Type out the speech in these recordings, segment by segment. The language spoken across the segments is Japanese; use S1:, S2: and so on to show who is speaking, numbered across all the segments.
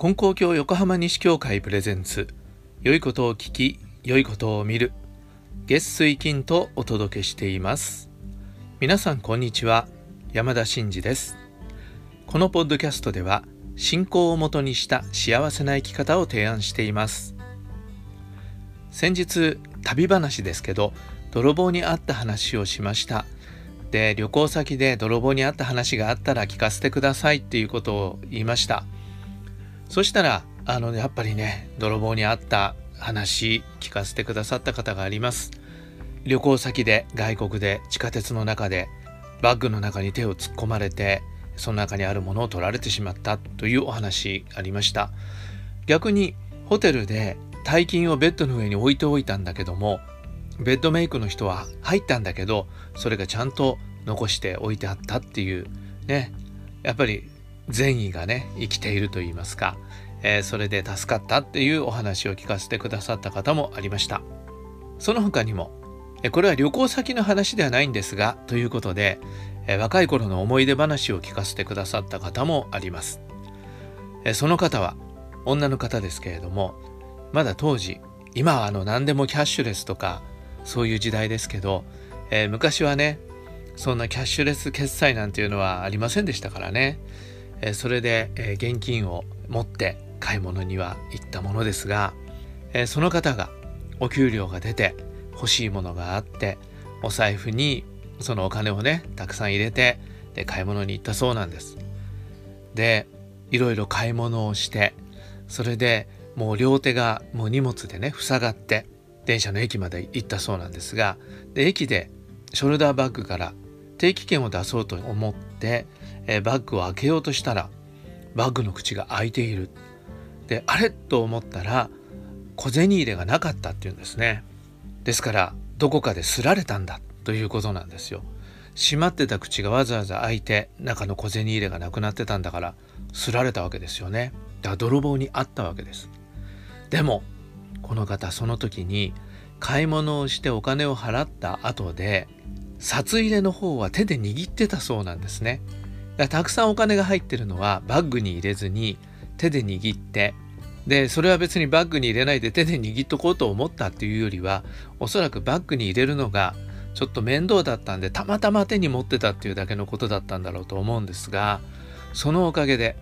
S1: 金光教横浜西教会プレゼンツ。良いことを聞き良いことを見る。月水金とお届けしています。皆さんこんにちは。山田真嗣です。このポッドキャストでは信仰をもとにした幸せな生き方を提案しています。先日旅話ですけど泥棒に会った話をしました。で旅行先で泥棒に会った話があったら聞かせてくださいっていうことを言いました。そしたらあのやっぱりね泥棒にあった話聞かせてくださった方があります。旅行先で外国で地下鉄の中でバッグの中に手を突っ込まれてその中にあるものを取られてしまったというお話ありました。逆にホテルで大金をベッドの上に置いておいたんだけどもベッドメイクの人は入ったんだけどそれがちゃんと残しておいてあったっていうね。やっぱり善意がね生きていると言いますか、えー、それで助かったっていうお話を聞かせてくださった方もありました。その他にもこれは旅行先の話ではないんですがということで若い頃の思い出話を聞かせてくださった方もあります。その方は女の方ですけれどもまだ当時今はあの何でもキャッシュレスとかそういう時代ですけど、えー、昔はねそんなキャッシュレス決済なんていうのはありませんでしたからね、それで、現金を持って買い物には行ったものですが、その方がお給料が出て欲しいものがあってお財布にそのお金をねたくさん入れてで買い物に行ったそうなんです。でいろいろ買い物をしてそれでもう両手がもう荷物でね塞がって電車の駅まで行ったそうなんですがで駅でショルダーバッグから定期券を出そうと思ってえバッグを開けようとしたらバッグの口が開いている。であれと思ったら小銭入れがなかったっていうんですね。ですからどこかですられたんだということなんですよ。閉まってた口がわざわざ開いて中の小銭入れがなくなってたんだからすられたわけですよね。だから泥棒にあったわけです。でもこの方その時に買い物をしてお金を払った後で札入れの方は手で握ってたそうなんですね。たくさんお金が入ってるのはバッグに入れずに手で握ってでそれは別にバッグに入れないで手で握っとこうと思ったっていうよりはおそらくバッグに入れるのがちょっと面倒だったんでたまたま手に持ってたっていうだけのことだったんだろうと思うんですがそのおかげで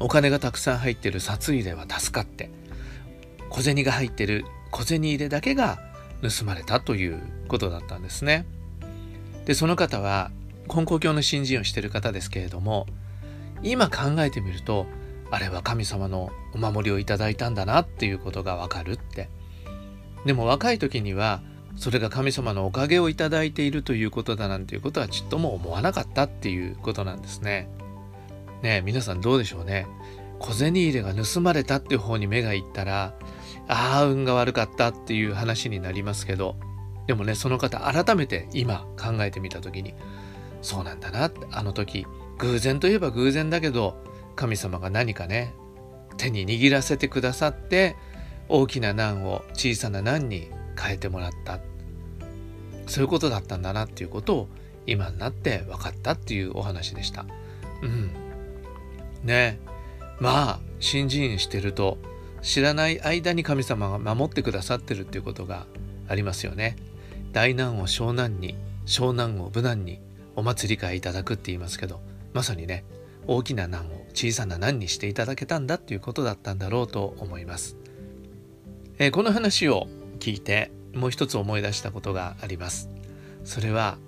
S1: お金がたくさん入ってる札入れは助かって小銭が入ってる小銭入れだけが盗まれたということだったんですね。でその方は根高教の新人をしてる方ですけれども今考えてみるとあれは神様のお守りをいただいたんだなっていうことがわかるってでも若い時にはそれが神様のおかげをいただいているということだなんていうことはちっとも思わなかったっていうことなんですね。ね皆さんどうでしょうね。小銭入れが盗まれたっていう方に目がいったらああ運が悪かったっていう話になりますけどでもねその方改めて今考えてみた時にそうなんだなってあの時偶然といえば偶然だけど神様が何かね手に握らせてくださって大きな難を小さな難に変えてもらったそういうことだったんだなっていうことを今になって分かったっていうお話でした。うん、ねまあ新人してると知らない間に神様が守ってくださってるっていうことがありますよね。大難を小難に小難を無難にお祭り会いただくって言いますけどまさにね大きな難を小さな難にしていただけたんだっていうことだったんだろうと思います、えー、この話を聞いてもう一つ思い出したことがあります。それは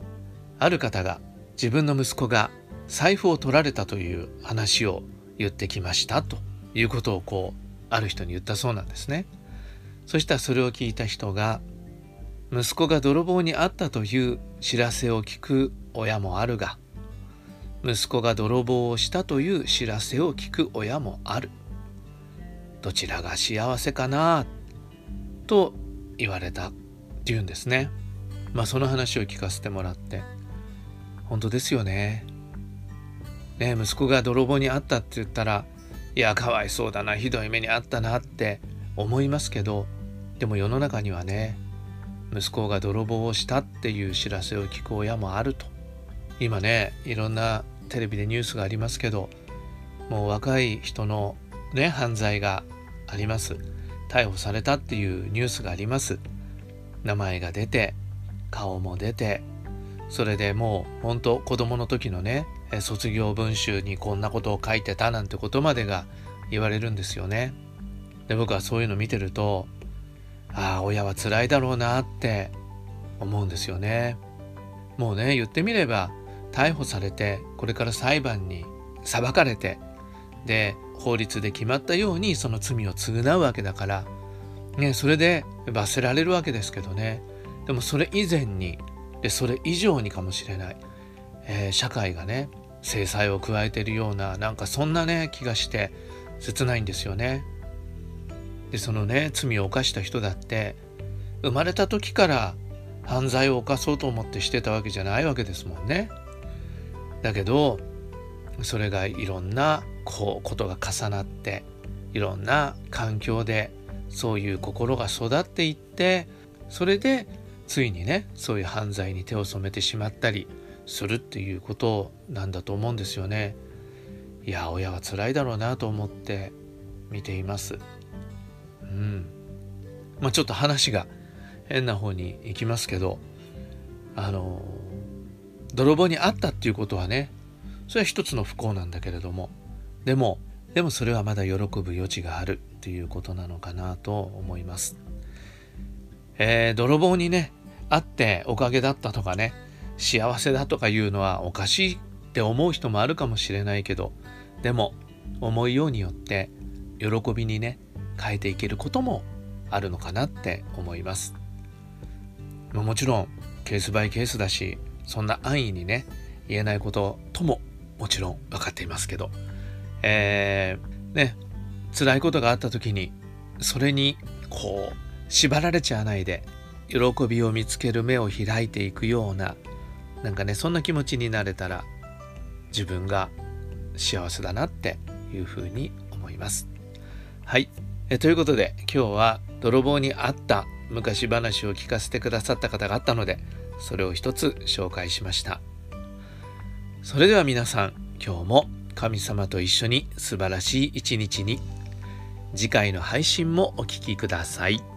S1: ある方が自分の息子が財布を取られたという話を言ってきましたということをこうある人に言ったそうなんですね。そしたらそれを聞いた人が息子が泥棒に遭ったという知らせを聞く親もあるが息子が泥棒をしたという知らせを聞く親もある。どちらが幸せかなと言われたっていうんですね。まあその話を聞かせてもらって本当ですよね。ね息子が泥棒に遭ったって言ったらいやかわいそうだなひどい目に遭ったなって思いますけどでも世の中にはね息子が泥棒をしたっていう知らせを聞く親もあると。今ねいろんなテレビでニュースがありますけどもう若い人のね犯罪があります逮捕されたっていうニュースがあります名前が出て顔も出てそれでもう本当子供の時のね卒業文集にこんなことを書いてたなんてことまでが言われるんですよね。で僕はそういうの見てるとああ親は辛いだろうなって思うんですよね。もうね言ってみれば逮捕されてこれから裁判に裁かれてで法律で決まったようにその罪を償うわけだから、ね、それで罰せられるわけですけどねでもそれ以前にでそれ以上にかもしれない、えー、社会がね制裁を加えてるようななんかそんなね気がして切ないんですよね。でそのね罪を犯した人だって生まれた時から犯罪を犯そうと思ってしてたわけじゃないわけですもんね。だけどそれがいろんなこうことが重なっていろんな環境でそういう心が育っていってそれでついにねそういう犯罪に手を染めてしまったりするっていうことなんだと思うんですよね。いや親は辛いだろうなと思って見ています。うん。まあちょっと話が変な方に行きますけどあの泥棒にあったっていうことはねそれは一つの不幸なんだけれどもでもでもそれはまだ喜ぶ余地があるっていうことなのかなと思います。えー、泥棒にね会っておかげだったとかね幸せだとかいうのはおかしいって思う人もあるかもしれないけどでも思いようによって喜びにね変えていけることもあるのかなって思いますもちろんケースバイケースだしそんな安易にね言えないこととももちろん分かっていますけどえー、ね辛いことがあった時にそれにこう縛られちゃわないで喜びを見つける目を開いていくようななんかねそんな気持ちになれたら自分が幸せだなっていうふうに思います。はいえということで今日は泥棒にあった昔話を聞かせてくださった方があったのでそれを一つ紹介しました。それでは皆さん今日も神様と一緒に素晴らしい一日に次回の配信もお聴きください。